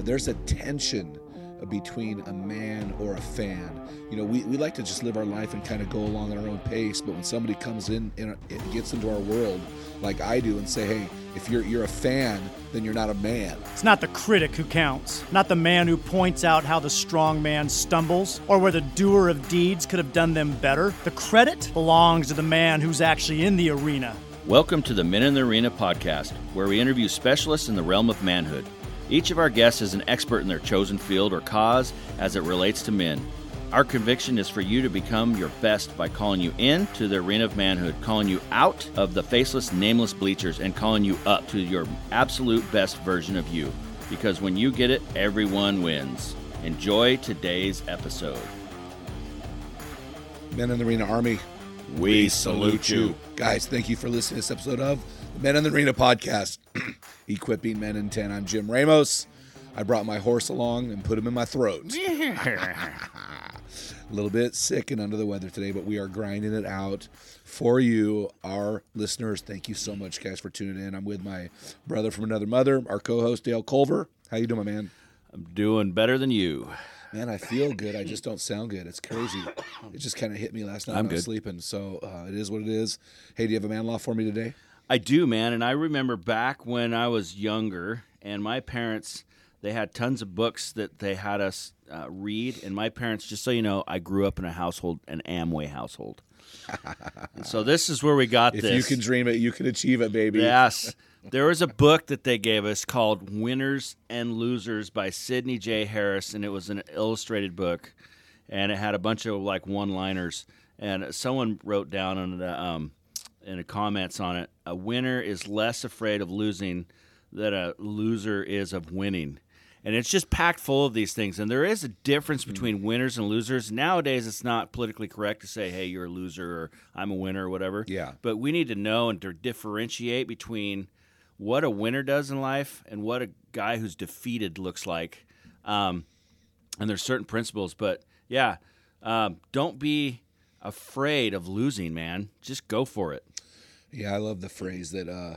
There's a tension between a man or a fan. You know, we, we like to just live our life and kind of go along at our own pace, but when somebody comes in and gets into our world, like I do, and say, hey, if you're you're a fan, then you're not a man. It's not the critic who counts, not the man who points out how the strong man stumbles, or where the doer of deeds could have done them better. The credit belongs to the man who's actually in the arena. Welcome to the Men in the Arena podcast, where we interview specialists in the realm of manhood. Each of our guests is an expert in their chosen field or cause as it relates to men. Our conviction is for you to become your best by calling you in to the arena of manhood, calling you out of the faceless, nameless bleachers, and calling you up to your absolute best version of you. Because when you get it, everyone wins. Enjoy today's episode. Men in the Arena Army, we salute you. Guys, thank you for listening to this episode of the Men in the Arena podcast. Equipping Men in 10. I'm Jim Ramos. I brought my horse along and put him in my throat. a little bit sick and under the weather today, but we are grinding it out for you, our listeners. Thank you so much, guys, for tuning in. I'm with my brother from another mother, our co-host Dale Culver. How you doing, my man? I'm doing better than you. Man, I feel good. I just don't sound good. It's crazy. It just kind of hit me last night I'm when I was sleeping. So uh, it is what it is. Hey, do you have a man law for me today? I do, man. And I remember back when I was younger, and my parents, they had tons of books that they had us uh, read. And my parents, just so you know, I grew up in a household, an Amway household. and so this is where we got this. if this. you can dream it, you can achieve it, baby. Yes. There was a book that they gave us called Winners and Losers by Sidney J. Harris, and it was an illustrated book, and it had a bunch of like one-liners. And someone wrote down on the um, in the comments on it, a winner is less afraid of losing than a loser is of winning. And it's just packed full of these things. And there is a difference hmm. between winners and losers. Nowadays, it's not politically correct to say, hey, you're a loser or I'm a winner or whatever. Yeah. But we need to know and to differentiate between what a winner does in life and what a guy who's defeated looks like. Um, and there's certain principles. But yeah, um, don't be afraid of losing, man. Just go for it. Yeah, I love the phrase that uh,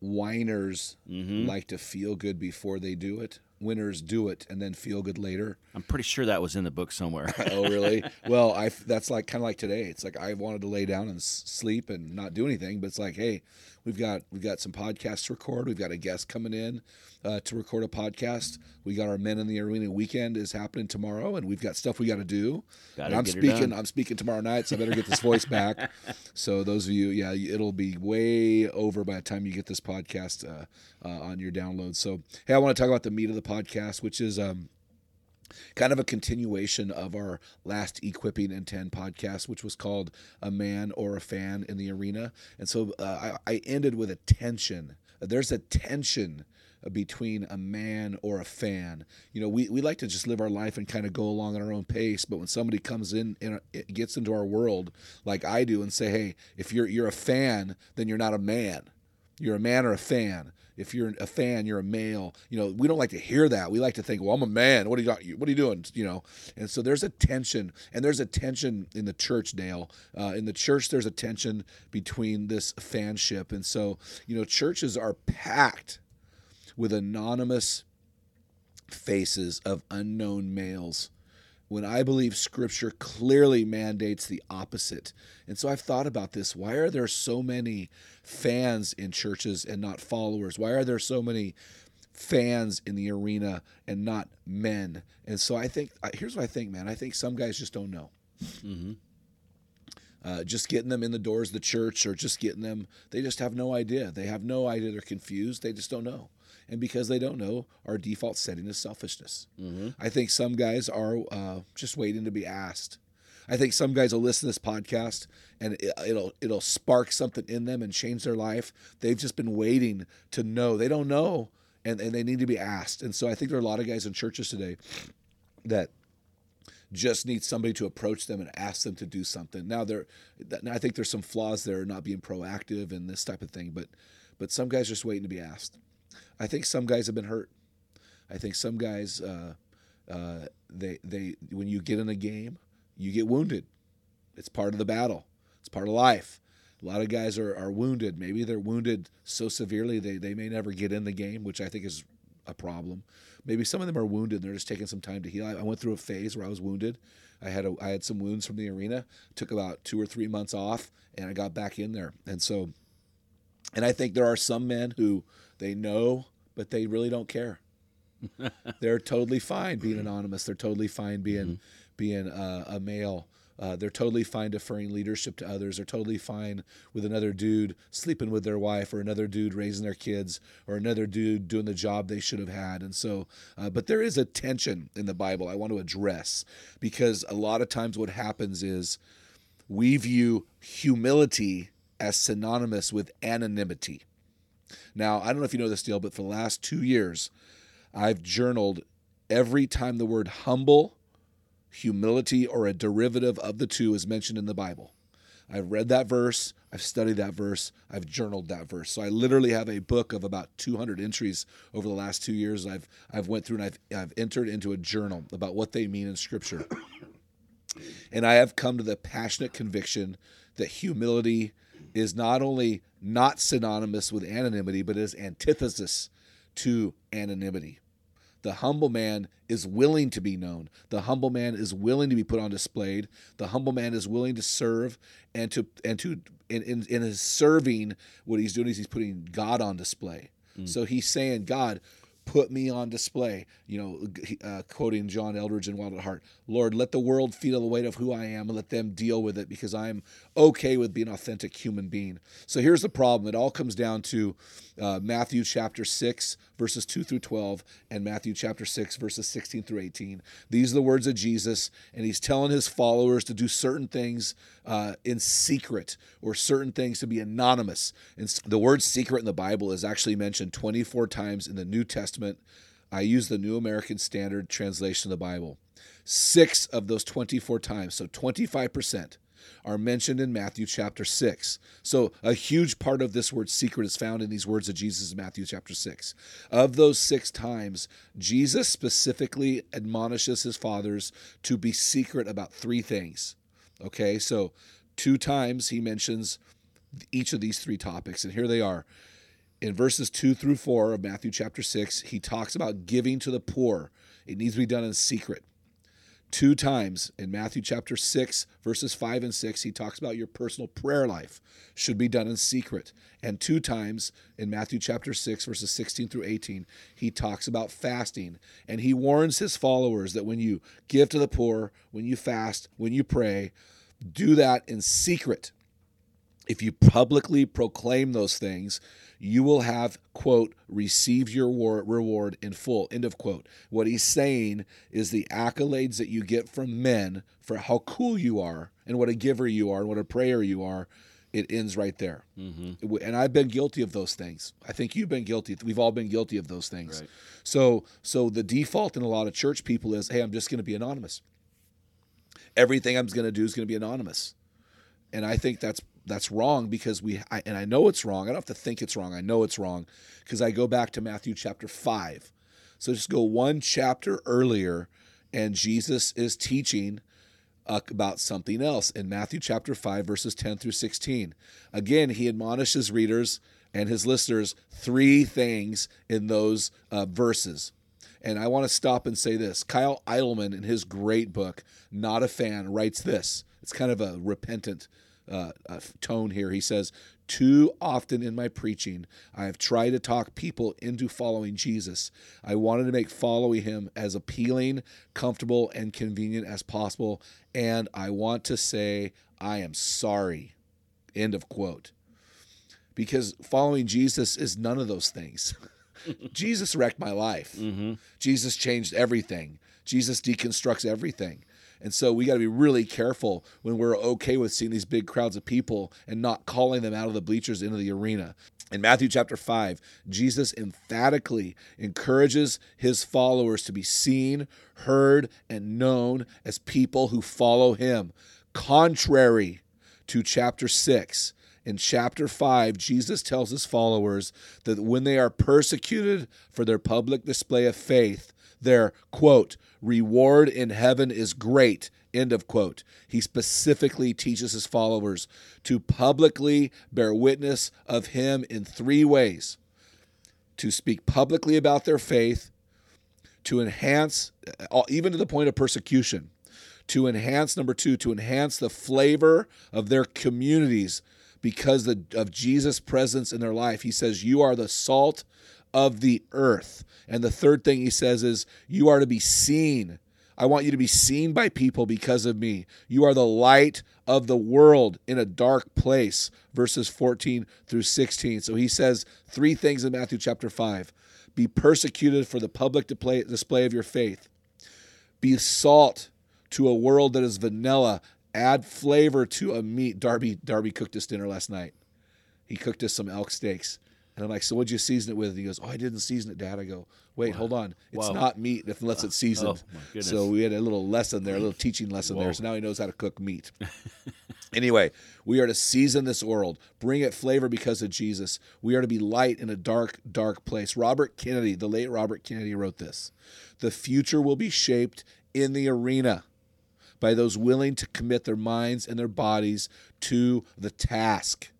whiners mm-hmm. like to feel good before they do it. Winners do it and then feel good later. I'm pretty sure that was in the book somewhere. oh, really? Well, I that's like kind of like today. It's like I wanted to lay down and sleep and not do anything, but it's like, hey, we've got we've got some podcasts to record. We've got a guest coming in uh, to record a podcast. We got our Men in the Arena weekend is happening tomorrow, and we've got stuff we got to do. Gotta I'm speaking. I'm speaking tomorrow night, so I better get this voice back. So those of you, yeah, it'll be way over by the time you get this podcast uh, uh, on your download. So hey, I want to talk about the meat of the podcast, which is. Um, kind of a continuation of our last equipping and 10 podcast which was called a man or a fan in the arena and so uh, I, I ended with a tension there's a tension between a man or a fan. You know, we, we like to just live our life and kind of go along at our own pace. But when somebody comes in and gets into our world, like I do, and say, "Hey, if you're you're a fan, then you're not a man. You're a man or a fan. If you're a fan, you're a male. You know, we don't like to hear that. We like to think, well, I'm a man. What are you What are you doing? You know, and so there's a tension, and there's a tension in the church, Dale. Uh, in the church, there's a tension between this fanship, and so you know, churches are packed with anonymous faces of unknown males when I believe scripture clearly mandates the opposite. And so I've thought about this. Why are there so many fans in churches and not followers? Why are there so many fans in the arena and not men? And so I think, here's what I think, man. I think some guys just don't know. uh, just getting them in the doors of the church or just getting them they just have no idea they have no idea they're confused they just don't know and because they don't know our default setting is selfishness i think some guys are uh, just waiting to be asked i think some guys will listen to this podcast and it, it'll it'll spark something in them and change their life they've just been waiting to know they don't know and, and they need to be asked and so i think there are a lot of guys in churches today that just need somebody to approach them and ask them to do something. Now there, I think there's some flaws there, not being proactive and this type of thing. But, but some guys are just waiting to be asked. I think some guys have been hurt. I think some guys, uh, uh, they they when you get in a game, you get wounded. It's part of the battle. It's part of life. A lot of guys are, are wounded. Maybe they're wounded so severely they, they may never get in the game, which I think is a problem. Maybe some of them are wounded and they're just taking some time to heal. I, I went through a phase where I was wounded. I had a, I had some wounds from the arena. Took about two or three months off, and I got back in there. And so, and I think there are some men who they know, but they really don't care. they're totally fine being anonymous. They're totally fine being being uh, a male. Uh, they're totally fine deferring leadership to others. They're totally fine with another dude sleeping with their wife, or another dude raising their kids, or another dude doing the job they should have had. And so, uh, but there is a tension in the Bible I want to address because a lot of times what happens is we view humility as synonymous with anonymity. Now, I don't know if you know this Dale, but for the last two years, I've journaled every time the word humble, humility, or a derivative of the two is mentioned in the Bible. I've read that verse, I've studied that verse, I've journaled that verse. So I literally have a book of about 200 entries over the last 2 years I've I've went through and I've I've entered into a journal about what they mean in scripture. And I have come to the passionate conviction that humility is not only not synonymous with anonymity, but is antithesis to anonymity. The humble man is willing to be known. The humble man is willing to be put on display. The humble man is willing to serve and to and to in, in, in his serving, what he's doing is he's putting God on display. So he's saying, God, put me on display. You know, uh, quoting John Eldredge in Wild at Heart, Lord, let the world feel the weight of who I am and let them deal with it because I'm okay with being authentic human being. So here's the problem. It all comes down to uh, Matthew chapter 6, verses 2 through 12, and Matthew chapter 6, verses 16 through 18. These are the words of Jesus, and he's telling his followers to do certain things uh, in secret or certain things to be anonymous. And the word secret in the Bible is actually mentioned 24 times in the New Testament. I use the New American Standard translation of the Bible. Six of those 24 times, so 25%, are mentioned in Matthew chapter 6. So a huge part of this word secret is found in these words of Jesus in Matthew chapter 6. Of those six times, Jesus specifically admonishes his fathers to be secret about three things. Okay, so two times he mentions each of these three topics, and here they are. In verses 2 through 4 of Matthew chapter 6, he talks about giving to the poor. It needs to be done in secret. Two times in Matthew chapter 6, verses 5 and 6, he talks about your personal prayer life should be done in secret. And two times in Matthew chapter 6, verses 16 through 18, he talks about fasting. And he warns his followers that when you give to the poor, when you fast, when you pray, do that in secret if you publicly proclaim those things, you will have, quote, received your war- reward in full, end of quote. What he's saying is the accolades that you get from men for how cool you are and what a giver you are and what a prayer you are, it ends right there. Mm-hmm. And I've been guilty of those things. I think you've been guilty. We've all been guilty of those things. Right. So, so the default in a lot of church people is, hey, I'm just going to be anonymous. Everything I'm going to do is going to be anonymous and I think that's that's wrong because we I, and I know it's wrong. I don't have to think it's wrong. I know it's wrong because I go back to Matthew chapter 5. So just go one chapter earlier and Jesus is teaching uh, about something else in Matthew chapter 5 verses 10 through 16. Again, he admonishes readers and his listeners three things in those uh, verses. And I want to stop and say this. Kyle Idleman, in his great book, Not a Fan, writes this. It's kind of a repentant uh, uh, tone here. He says, Too often in my preaching, I have tried to talk people into following Jesus. I wanted to make following him as appealing, comfortable, and convenient as possible. And I want to say, I am sorry. End of quote. Because following Jesus is none of those things. Jesus wrecked my life. Jesus changed everything. Jesus deconstructs everything. And so we got to be really careful when we're okay with seeing these big crowds of people and not calling them out of the bleachers into the arena. In Matthew chapter 5, Jesus emphatically encourages his followers to be seen, heard, and known as people who follow him, contrary to chapter 6. In chapter 5, Jesus tells his followers that when they are persecuted for their public display of faith, their quote, reward in heaven is great, end of quote. He specifically teaches his followers to publicly bear witness of him in three ways to speak publicly about their faith, to enhance, uh, even to the point of persecution, to enhance, number two, to enhance the flavor of their communities because of Jesus' presence in their life. He says, You are the salt of the earth. And the third thing he says is, You are to be seen. I want you to be seen by people because of me. You are the light of the world in a dark place, verses 14 through 16. So he says three things in Matthew chapter 5 be persecuted for the public display of your faith, be salt to a world that is vanilla, add flavor to a meat. Darby Darby cooked us dinner last night. He cooked us some elk steaks. And I'm like, so what'd you season it with? And he goes, oh, I didn't season it, Dad. I go, wait, hold on. It's Wow. not meat unless it's oh, seasoned. Oh, my goodness. so we had a little lesson there, a little teaching lesson there. So now he knows how to cook meat. anyway, we are to season this world, bring it flavor because of Jesus. We are to be light in a dark, dark place. Robert Kennedy, the late Robert Kennedy, wrote this The future will be shaped in the arena by those willing to commit their minds and their bodies to the task.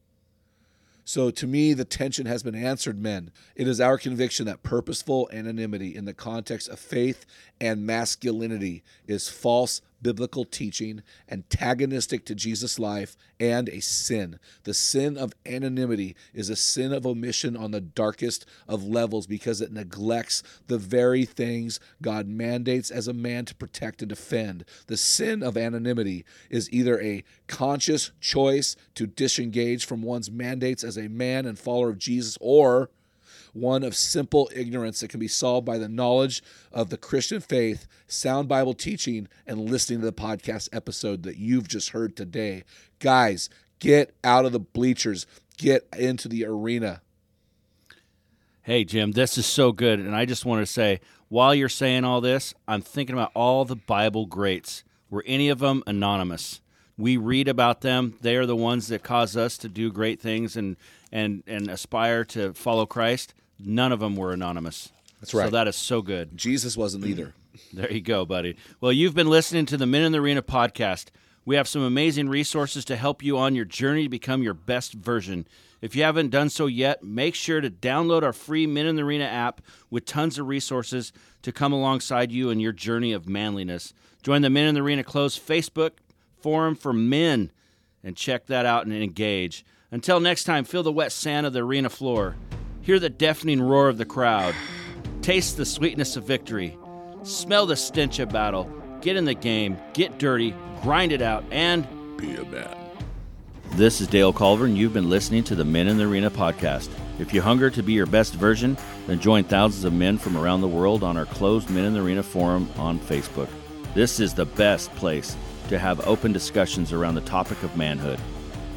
So to me, the tension has been answered, men. It is our conviction that purposeful anonymity in the context of faith and masculinity is false biblical teaching, antagonistic to Jesus' life, and a sin. The sin of anonymity is a sin of omission on the darkest of levels because it neglects the very things God mandates as a man to protect and defend. The sin of anonymity is either a conscious choice to disengage from one's mandates as a man and follower of Jesus, or one of simple ignorance that can be solved by the knowledge of the Christian faith, sound Bible teaching, and listening to the podcast episode that you've just heard today. Guys, get out of the bleachers, get into the arena. Hey, Jim, this is so good. And I just want to say, while you're saying all this, I'm thinking about all the Bible greats. Were any of them anonymous? We read about them. They are the ones that cause us to do great things and, and, and aspire to follow Christ. None of them were anonymous. That's right. So that is so good. Jesus wasn't either. There you go, buddy. Well, you've been listening to the Men in the Arena podcast. We have some amazing resources to help you on your journey to become your best version. If you haven't done so yet, make sure to download our free Men in the Arena app with tons of resources to come alongside you in your journey of manliness. Join the Men in the Arena closed Facebook forum for men and check that out and engage. Until next time, feel the wet sand of the arena floor. Hear the deafening roar of the crowd. Taste the sweetness of victory. Smell the stench of battle. Get in the game, get dirty, grind it out, and Be a man. this is Dale Culver, and you've been listening to the Men in the Arena podcast. If you hunger to be your best version, then join thousands of men from around the world on our closed Men in the Arena forum on Facebook. This is the best place to have open discussions around the topic of manhood.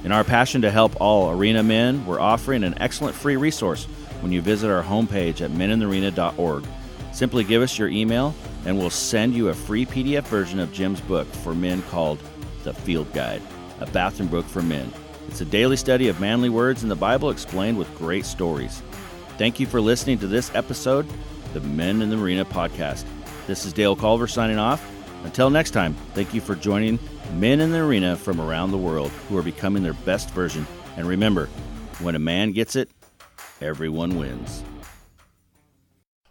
In our passion to help all arena men, we're offering an excellent free resource when you visit our homepage at meninthearena.org. Simply give us your email, and we'll send you a free PDF version of Jim's book for men called The Field Guide, a bathroom book for men. It's a daily study of manly words in the Bible explained with great stories. Thank you for listening to this episode, the Men in the Arena podcast. This is Dale Culver signing off. Until next time, thank you for joining men in the arena from around the world who are becoming their best version. And remember, when a man gets it, everyone wins.